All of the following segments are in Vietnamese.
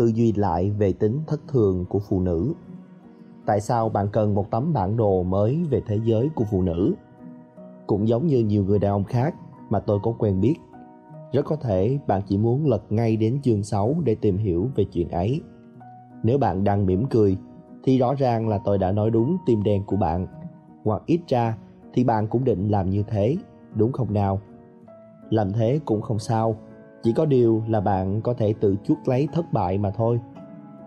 Tư duy lại về tính thất thường của phụ nữ Tại sao bạn cần một tấm bản đồ mới về thế giới của phụ nữ? Cũng giống như nhiều người đàn ông khác mà tôi có quen biết. Rất có thể bạn chỉ muốn lật ngay đến chương 6 để tìm hiểu về chuyện ấy. Nếu bạn đang mỉm cười, thì rõ ràng là tôi đã nói đúng tim đen của bạn. Hoặc ít ra thì bạn cũng định làm như thế, đúng không nào? Làm thế cũng không sao, chỉ có điều là bạn có thể tự chuốc lấy thất bại mà thôi.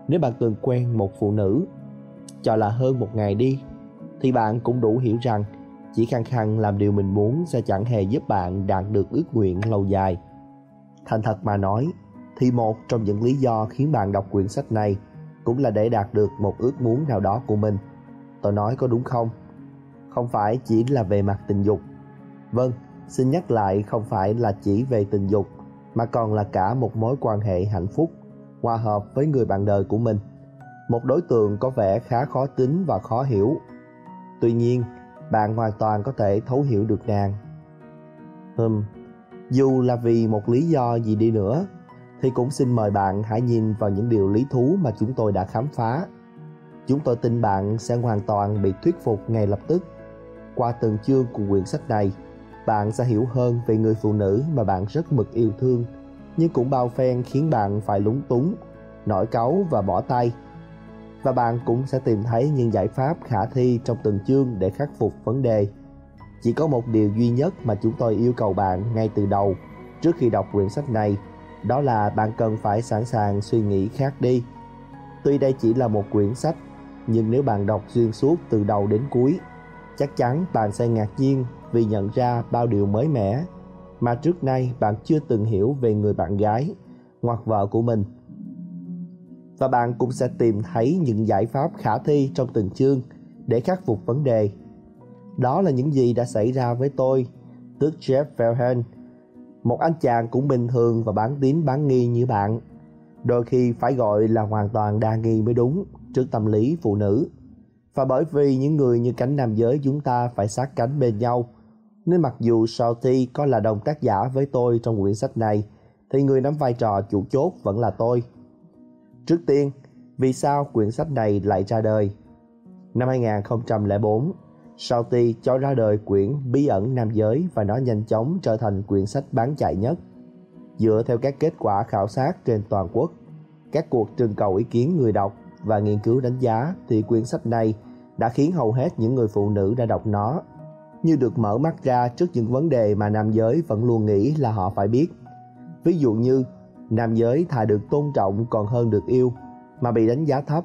Nếu bạn từng quen một phụ nữ, cho là hơn một ngày đi, thì bạn cũng đủ hiểu rằng chỉ khăng khăng làm điều mình muốn sẽ chẳng hề giúp bạn đạt được ước nguyện lâu dài. Thành thật mà nói, thì một trong những lý do khiến bạn đọc quyển sách này cũng là để đạt được một ước muốn nào đó của mình. Tôi nói có đúng không? Không phải chỉ là về mặt tình dục. Vâng, xin nhắc lại không phải là chỉ về tình dục mà còn là cả một mối quan hệ hạnh phúc, hòa hợp với người bạn đời của mình. Một đối tượng có vẻ khá khó tính và khó hiểu. Tuy nhiên, bạn hoàn toàn có thể thấu hiểu được nàng. Hừm, dù là vì một lý do gì đi nữa, thì cũng xin mời bạn hãy nhìn vào những điều lý thú mà chúng tôi đã khám phá. Chúng tôi tin bạn sẽ hoàn toàn bị thuyết phục ngay lập tức. Qua từng chương của quyển sách này, bạn sẽ hiểu hơn về người phụ nữ mà bạn rất mực yêu thương, nhưng cũng bao phen khiến bạn phải lúng túng, nổi cáu và bỏ tay. Và bạn cũng sẽ tìm thấy những giải pháp khả thi trong từng chương để khắc phục vấn đề. Chỉ có một điều duy nhất mà chúng tôi yêu cầu bạn ngay từ đầu trước khi đọc quyển sách này, đó là bạn cần phải sẵn sàng suy nghĩ khác đi. Tuy đây chỉ là một quyển sách, nhưng nếu bạn đọc xuyên suốt từ đầu đến cuối, chắc chắn bạn sẽ ngạc nhiên vì nhận ra bao điều mới mẻ mà trước nay bạn chưa từng hiểu về người bạn gái hoặc vợ của mình. Và bạn cũng sẽ tìm thấy những giải pháp khả thi trong từng chương để khắc phục vấn đề. Đó là những gì đã xảy ra với tôi, tức Jeff Felhen, một anh chàng cũng bình thường và bán tín bán nghi như bạn. Đôi khi phải gọi là hoàn toàn đa nghi mới đúng trước tâm lý phụ nữ. Và bởi vì những người như cánh nam giới chúng ta phải sát cánh bên nhau nên mặc dù Salty có là đồng tác giả với tôi trong quyển sách này, thì người nắm vai trò chủ chốt vẫn là tôi. Trước tiên, vì sao quyển sách này lại ra đời? Năm 2004, Salty cho ra đời quyển Bí ẩn nam giới và nó nhanh chóng trở thành quyển sách bán chạy nhất. Dựa theo các kết quả khảo sát trên toàn quốc, các cuộc trưng cầu ý kiến người đọc và nghiên cứu đánh giá thì quyển sách này đã khiến hầu hết những người phụ nữ đã đọc nó như được mở mắt ra trước những vấn đề mà nam giới vẫn luôn nghĩ là họ phải biết. Ví dụ như, nam giới thà được tôn trọng còn hơn được yêu, mà bị đánh giá thấp.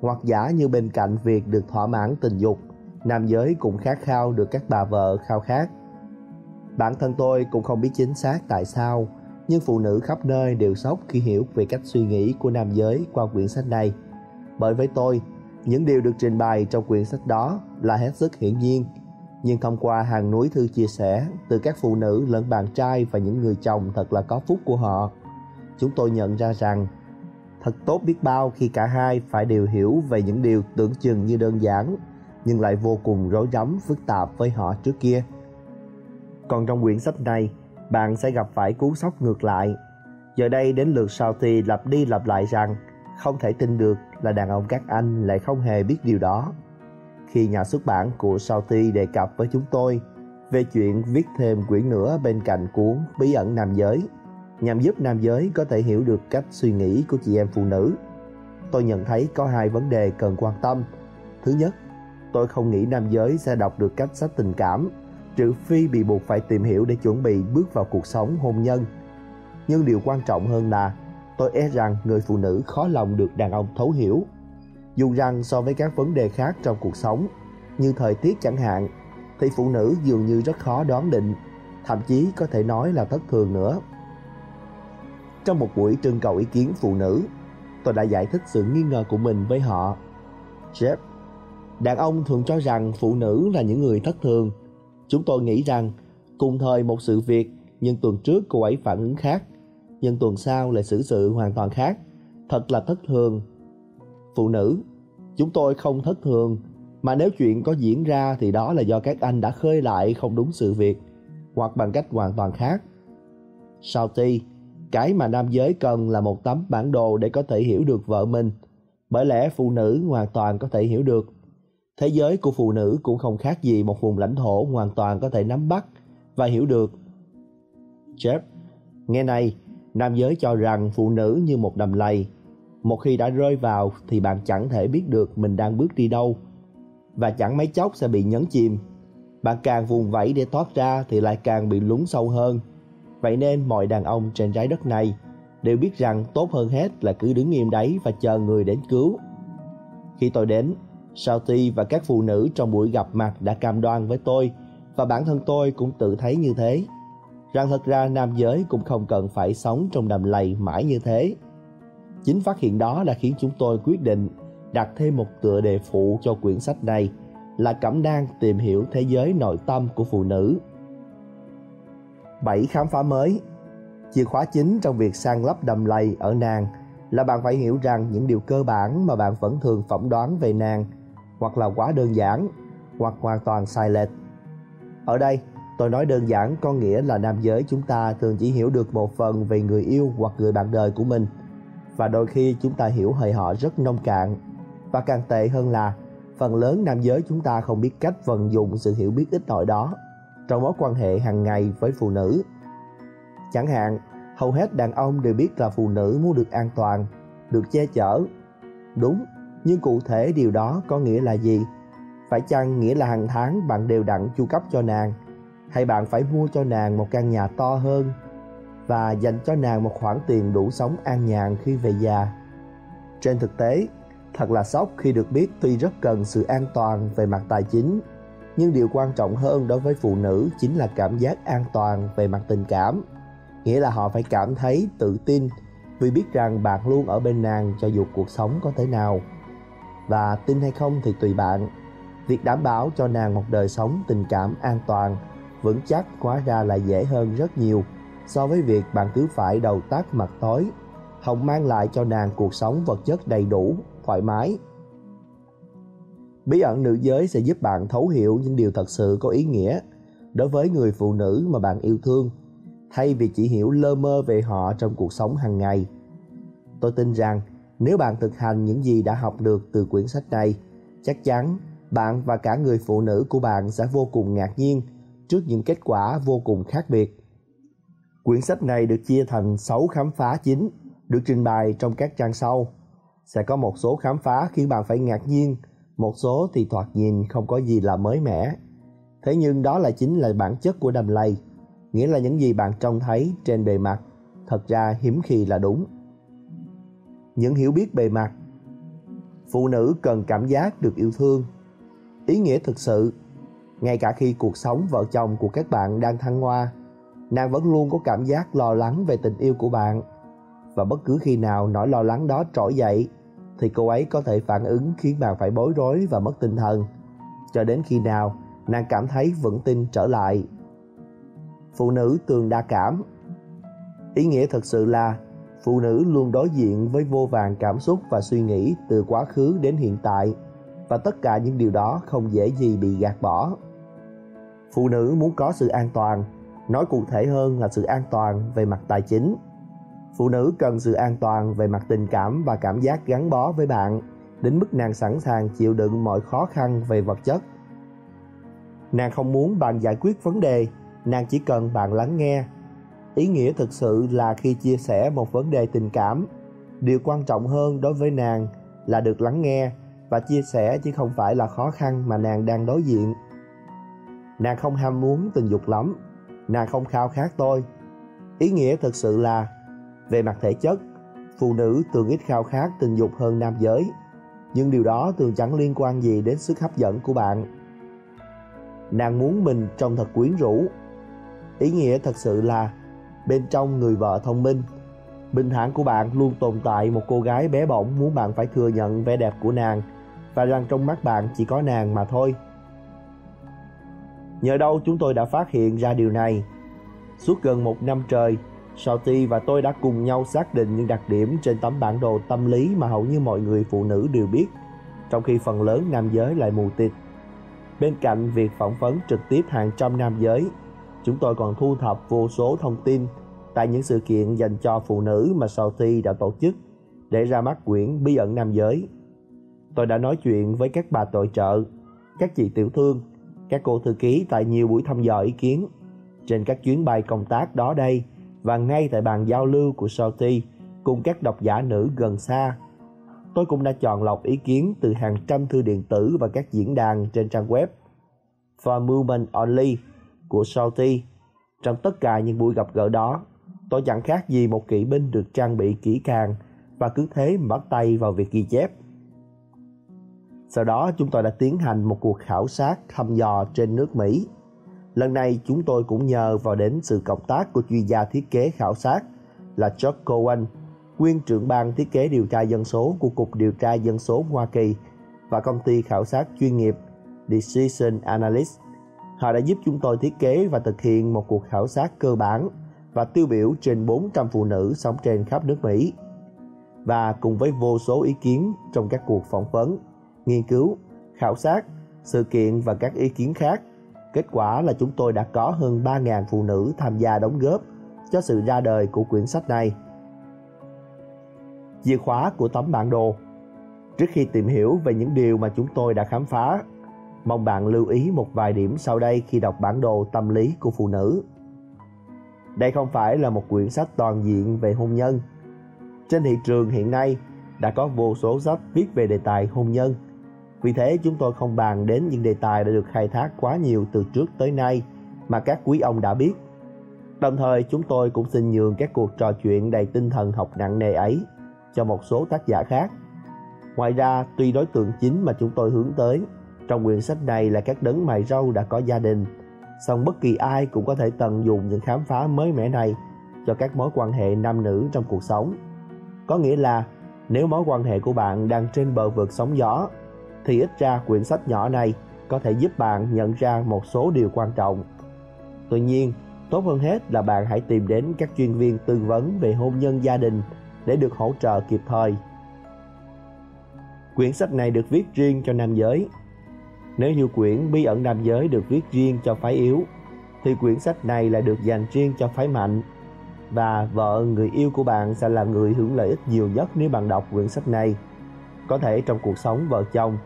Hoặc giả như bên cạnh việc được thỏa mãn tình dục, nam giới cũng khát khao được các bà vợ khao khát. Bản thân tôi cũng không biết chính xác tại sao, nhưng phụ nữ khắp nơi đều sốc khi hiểu về cách suy nghĩ của nam giới qua quyển sách này. Bởi với tôi, những điều được trình bày trong quyển sách đó là hết sức hiển nhiên – nhưng thông qua hàng núi thư chia sẻ từ các phụ nữ lẫn bạn trai và những người chồng thật là có phúc của họ, chúng tôi nhận ra rằng thật tốt biết bao khi cả hai phải đều hiểu về những điều tưởng chừng như đơn giản nhưng lại vô cùng rối rắm phức tạp với họ trước kia. Còn trong quyển sách này, bạn sẽ gặp phải cú sốc ngược lại. Giờ đây đến lượt sao thì lặp đi lặp lại rằng không thể tin được là đàn ông các anh lại không hề biết điều đó khi nhà xuất bản của Sauti đề cập với chúng tôi về chuyện viết thêm quyển nữa bên cạnh cuốn Bí ẩn nam giới nhằm giúp nam giới có thể hiểu được cách suy nghĩ của chị em phụ nữ. Tôi nhận thấy có hai vấn đề cần quan tâm. Thứ nhất, tôi không nghĩ nam giới sẽ đọc được cách sách tình cảm trừ phi bị buộc phải tìm hiểu để chuẩn bị bước vào cuộc sống hôn nhân. Nhưng điều quan trọng hơn là tôi e rằng người phụ nữ khó lòng được đàn ông thấu hiểu dù rằng so với các vấn đề khác trong cuộc sống, như thời tiết chẳng hạn, thì phụ nữ dường như rất khó đoán định, thậm chí có thể nói là thất thường nữa. Trong một buổi trưng cầu ý kiến phụ nữ, tôi đã giải thích sự nghi ngờ của mình với họ. Jeff, đàn ông thường cho rằng phụ nữ là những người thất thường. Chúng tôi nghĩ rằng cùng thời một sự việc nhưng tuần trước cô ấy phản ứng khác, nhưng tuần sau lại xử sự hoàn toàn khác. Thật là thất thường. Phụ nữ, chúng tôi không thất thường, mà nếu chuyện có diễn ra thì đó là do các anh đã khơi lại không đúng sự việc, hoặc bằng cách hoàn toàn khác. Sauti, cái mà nam giới cần là một tấm bản đồ để có thể hiểu được vợ mình. Bởi lẽ phụ nữ hoàn toàn có thể hiểu được. Thế giới của phụ nữ cũng không khác gì một vùng lãnh thổ hoàn toàn có thể nắm bắt và hiểu được. Jeff, nghe này, nam giới cho rằng phụ nữ như một đầm lầy. Một khi đã rơi vào thì bạn chẳng thể biết được mình đang bước đi đâu và chẳng mấy chốc sẽ bị nhấn chìm. Bạn càng vùng vẫy để thoát ra thì lại càng bị lún sâu hơn. Vậy nên mọi đàn ông trên trái đất này đều biết rằng tốt hơn hết là cứ đứng im đấy và chờ người đến cứu. Khi tôi đến, Sauti và các phụ nữ trong buổi gặp mặt đã cam đoan với tôi và bản thân tôi cũng tự thấy như thế. Rằng thật ra nam giới cũng không cần phải sống trong đầm lầy mãi như thế. Chính phát hiện đó đã khiến chúng tôi quyết định đặt thêm một tựa đề phụ cho quyển sách này là cẩm nang tìm hiểu thế giới nội tâm của phụ nữ. 7 khám phá mới Chìa khóa chính trong việc sang lấp đầm lầy ở nàng là bạn phải hiểu rằng những điều cơ bản mà bạn vẫn thường phỏng đoán về nàng hoặc là quá đơn giản hoặc hoàn toàn sai lệch. Ở đây, tôi nói đơn giản có nghĩa là nam giới chúng ta thường chỉ hiểu được một phần về người yêu hoặc người bạn đời của mình và đôi khi chúng ta hiểu hơi họ rất nông cạn và càng tệ hơn là phần lớn nam giới chúng ta không biết cách vận dụng sự hiểu biết ít ỏi đó trong mối quan hệ hàng ngày với phụ nữ. Chẳng hạn, hầu hết đàn ông đều biết là phụ nữ muốn được an toàn, được che chở. Đúng, nhưng cụ thể điều đó có nghĩa là gì? Phải chăng nghĩa là hàng tháng bạn đều đặn chu cấp cho nàng, hay bạn phải mua cho nàng một căn nhà to hơn và dành cho nàng một khoản tiền đủ sống an nhàn khi về già? Trên thực tế, thật là sốc khi được biết tuy rất cần sự an toàn về mặt tài chính nhưng điều quan trọng hơn đối với phụ nữ chính là cảm giác an toàn về mặt tình cảm. Nghĩa là họ phải cảm thấy tự tin vì biết rằng bạn luôn ở bên nàng cho dù cuộc sống có thế nào. Và tin hay không thì tùy bạn. Việc đảm bảo cho nàng một đời sống tình cảm an toàn vững chắc hóa ra là dễ hơn rất nhiều so với việc bạn cứ phải đầu tắt mặt tối, hồng mang lại cho nàng cuộc sống vật chất đầy đủ, thoải mái. Bí ẩn nữ giới sẽ giúp bạn thấu hiểu những điều thật sự có ý nghĩa đối với người phụ nữ mà bạn yêu thương, thay vì chỉ hiểu lơ mơ về họ trong cuộc sống hàng ngày. Tôi tin rằng, nếu bạn thực hành những gì đã học được từ quyển sách này, chắc chắn bạn và cả người phụ nữ của bạn sẽ vô cùng ngạc nhiên trước những kết quả vô cùng khác biệt quyển sách này được chia thành 6 khám phá chính được trình bày trong các trang sau sẽ có một số khám phá khiến bạn phải ngạc nhiên một số thì thoạt nhìn không có gì là mới mẻ. Thế nhưng đó là chính là bản chất của đầm lầy, nghĩa là những gì bạn trông thấy trên bề mặt, thật ra hiếm khi là đúng. Những hiểu biết bề mặt Phụ nữ cần cảm giác được yêu thương. Ý nghĩa thực sự, ngay cả khi cuộc sống vợ chồng của các bạn đang thăng hoa, nàng vẫn luôn có cảm giác lo lắng về tình yêu của bạn. Và bất cứ khi nào nỗi lo lắng đó trỗi dậy, thì cô ấy có thể phản ứng khiến bạn phải bối rối và mất tinh thần. Cho đến khi nào, nàng cảm thấy vững tin trở lại. Phụ nữ tường đa cảm. Ý nghĩa thực sự là, phụ nữ luôn đối diện với vô vàng cảm xúc và suy nghĩ từ quá khứ đến hiện tại, và tất cả những điều đó không dễ gì bị gạt bỏ. Phụ nữ muốn có sự an toàn nói cụ thể hơn là sự an toàn về mặt tài chính Phụ nữ cần sự an toàn về mặt tình cảm và cảm giác gắn bó với bạn, đến mức nàng sẵn sàng chịu đựng mọi khó khăn về vật chất. Nàng không muốn bạn giải quyết vấn đề, nàng chỉ cần bạn lắng nghe. Ý nghĩa thực sự là khi chia sẻ một vấn đề tình cảm, điều quan trọng hơn đối với nàng là được lắng nghe và chia sẻ chứ không phải là khó khăn mà nàng đang đối diện. Nàng không ham muốn tình dục lắm, nàng không khao khát tôi. Ý nghĩa thực sự là về mặt thể chất, phụ nữ thường ít khao khát tình dục hơn nam giới, nhưng điều đó thường chẳng liên quan gì đến sức hấp dẫn của bạn. Nàng muốn mình trông thật quyến rũ. Ý nghĩa thật sự là bên trong người vợ thông minh, Bình thản của bạn luôn tồn tại một cô gái bé bỏng muốn bạn phải thừa nhận vẻ đẹp của nàng và rằng trong mắt bạn chỉ có nàng mà thôi. Nhờ đâu chúng tôi đã phát hiện ra điều này. Suốt gần một năm trời, Shorty và tôi đã cùng nhau xác định những đặc điểm trên tấm bản đồ tâm lý mà hầu như mọi người phụ nữ đều biết, trong khi phần lớn nam giới lại mù tịt. Bên cạnh việc phỏng vấn trực tiếp hàng trăm nam giới, chúng tôi còn thu thập vô số thông tin tại những sự kiện dành cho phụ nữ mà Shorty đã tổ chức để ra mắt quyển bí ẩn nam giới. Tôi đã nói chuyện với các bà tội trợ, các chị tiểu thương, các cô thư ký tại nhiều buổi thăm dò ý kiến trên các chuyến bay công tác đó đây và ngay tại bàn giao lưu của Sauti cùng các độc giả nữ gần xa. Tôi cũng đã chọn lọc ý kiến từ hàng trăm thư điện tử và các diễn đàn trên trang web For Movement Only của Sauti Trong tất cả những buổi gặp gỡ đó, tôi chẳng khác gì một kỵ binh được trang bị kỹ càng và cứ thế bắt tay vào việc ghi chép. Sau đó chúng tôi đã tiến hành một cuộc khảo sát thăm dò trên nước Mỹ. Lần này chúng tôi cũng nhờ vào đến sự cộng tác của chuyên gia thiết kế khảo sát là Chuck Cohen, nguyên trưởng ban thiết kế điều tra dân số của Cục Điều tra Dân số Hoa Kỳ và công ty khảo sát chuyên nghiệp Decision Analyst. Họ đã giúp chúng tôi thiết kế và thực hiện một cuộc khảo sát cơ bản và tiêu biểu trên 400 phụ nữ sống trên khắp nước Mỹ. Và cùng với vô số ý kiến trong các cuộc phỏng vấn, nghiên cứu, khảo sát, sự kiện và các ý kiến khác. Kết quả là chúng tôi đã có hơn 3.000 phụ nữ tham gia đóng góp cho sự ra đời của quyển sách này. Chìa khóa của tấm bản đồ Trước khi tìm hiểu về những điều mà chúng tôi đã khám phá, mong bạn lưu ý một vài điểm sau đây khi đọc bản đồ tâm lý của phụ nữ. Đây không phải là một quyển sách toàn diện về hôn nhân. Trên thị trường hiện nay đã có vô số sách viết về đề tài hôn nhân vì thế chúng tôi không bàn đến những đề tài đã được khai thác quá nhiều từ trước tới nay mà các quý ông đã biết. Đồng thời chúng tôi cũng xin nhường các cuộc trò chuyện đầy tinh thần học nặng nề ấy cho một số tác giả khác. Ngoài ra, tuy đối tượng chính mà chúng tôi hướng tới trong quyển sách này là các đấng mày râu đã có gia đình, song bất kỳ ai cũng có thể tận dụng những khám phá mới mẻ này cho các mối quan hệ nam nữ trong cuộc sống. Có nghĩa là nếu mối quan hệ của bạn đang trên bờ vực sóng gió thì ít ra quyển sách nhỏ này có thể giúp bạn nhận ra một số điều quan trọng. Tuy nhiên, tốt hơn hết là bạn hãy tìm đến các chuyên viên tư vấn về hôn nhân gia đình để được hỗ trợ kịp thời. Quyển sách này được viết riêng cho nam giới. Nếu như quyển Bí ẩn nam giới được viết riêng cho phái yếu, thì quyển sách này lại được dành riêng cho phái mạnh. Và vợ, người yêu của bạn sẽ là người hưởng lợi ích nhiều nhất nếu bạn đọc quyển sách này. Có thể trong cuộc sống vợ chồng,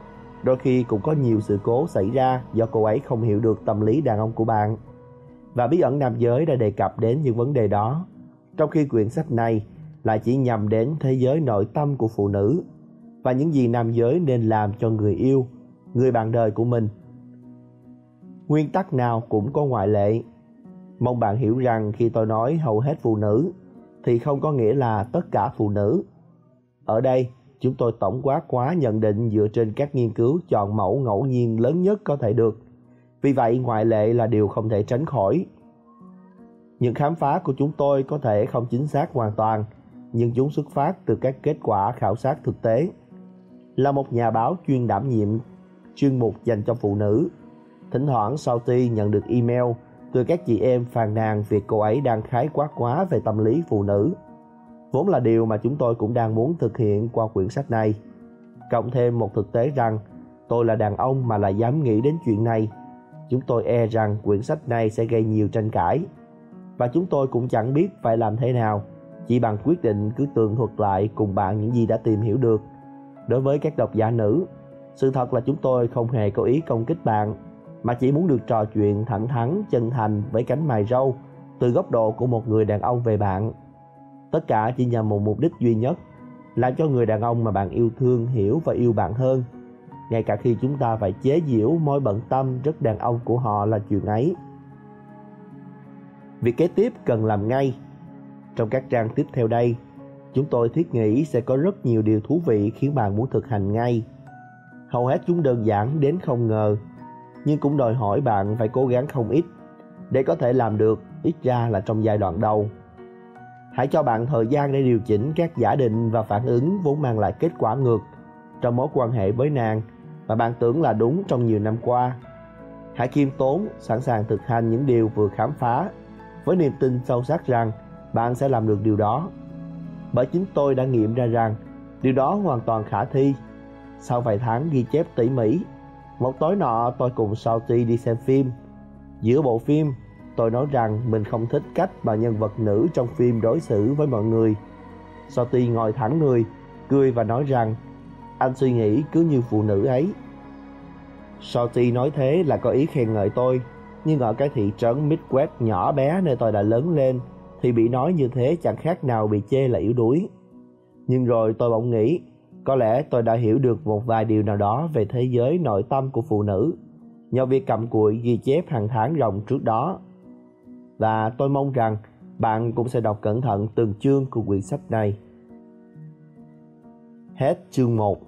Đôi khi cũng có nhiều sự cố xảy ra do cô ấy không hiểu được tâm lý đàn ông của bạn. Và bí ẩn nam giới đã đề cập đến những vấn đề đó, trong khi quyển sách này lại chỉ nhằm đến thế giới nội tâm của phụ nữ và những gì nam giới nên làm cho người yêu, người bạn đời của mình. Nguyên tắc nào cũng có ngoại lệ. Mong bạn hiểu rằng khi tôi nói hầu hết phụ nữ thì không có nghĩa là tất cả phụ nữ. Ở đây, chúng tôi tổng quát quá nhận định dựa trên các nghiên cứu chọn mẫu ngẫu nhiên lớn nhất có thể được. Vì vậy, ngoại lệ là điều không thể tránh khỏi. Những khám phá của chúng tôi có thể không chính xác hoàn toàn, nhưng chúng xuất phát từ các kết quả khảo sát thực tế. Là một nhà báo chuyên đảm nhiệm chuyên mục dành cho phụ nữ, thỉnh thoảng Sauti nhận được email từ các chị em phàn nàn việc cô ấy đang khái quát quá về tâm lý phụ nữ vốn là điều mà chúng tôi cũng đang muốn thực hiện qua quyển sách này. Cộng thêm một thực tế rằng tôi là đàn ông mà lại dám nghĩ đến chuyện này. Chúng tôi e rằng quyển sách này sẽ gây nhiều tranh cãi. Và chúng tôi cũng chẳng biết phải làm thế nào, chỉ bằng quyết định cứ tường thuật lại cùng bạn những gì đã tìm hiểu được. Đối với các độc giả nữ, sự thật là chúng tôi không hề có ý công kích bạn, mà chỉ muốn được trò chuyện thẳng thắn, chân thành với cánh mày râu từ góc độ của một người đàn ông về bạn. Tất cả chỉ nhằm một mục đích duy nhất, làm cho người đàn ông mà bạn yêu thương hiểu và yêu bạn hơn. Ngay cả khi chúng ta phải chế giễu mối bận tâm rất đàn ông của họ là chuyện ấy. Việc kế tiếp cần làm ngay. Trong các trang tiếp theo đây, chúng tôi thiết nghĩ sẽ có rất nhiều điều thú vị khiến bạn muốn thực hành ngay. Hầu hết chúng đơn giản đến không ngờ, nhưng cũng đòi hỏi bạn phải cố gắng không ít để có thể làm được ít ra là trong giai đoạn đầu Hãy cho bạn thời gian để điều chỉnh các giả định và phản ứng vốn mang lại kết quả ngược trong mối quan hệ với nàng mà bạn tưởng là đúng trong nhiều năm qua. Hãy khiêm tốn, sẵn sàng thực hành những điều vừa khám phá với niềm tin sâu sắc rằng bạn sẽ làm được điều đó. Bởi chính tôi đã nghiệm ra rằng điều đó hoàn toàn khả thi. Sau vài tháng ghi chép tỉ mỉ, một tối nọ tôi cùng Salty đi xem phim. Giữa bộ phim, tôi nói rằng mình không thích cách mà nhân vật nữ trong phim đối xử với mọi người. Sotty ngồi thẳng người, cười và nói rằng anh suy nghĩ cứ như phụ nữ ấy. Sotty nói thế là có ý khen ngợi tôi, nhưng ở cái thị trấn Midwest nhỏ bé nơi tôi đã lớn lên thì bị nói như thế chẳng khác nào bị chê là yếu đuối. Nhưng rồi tôi bỗng nghĩ, có lẽ tôi đã hiểu được một vài điều nào đó về thế giới nội tâm của phụ nữ nhờ việc cầm cụi ghi chép hàng tháng ròng trước đó. Và tôi mong rằng bạn cũng sẽ đọc cẩn thận từng chương của quyển sách này. Hết chương 1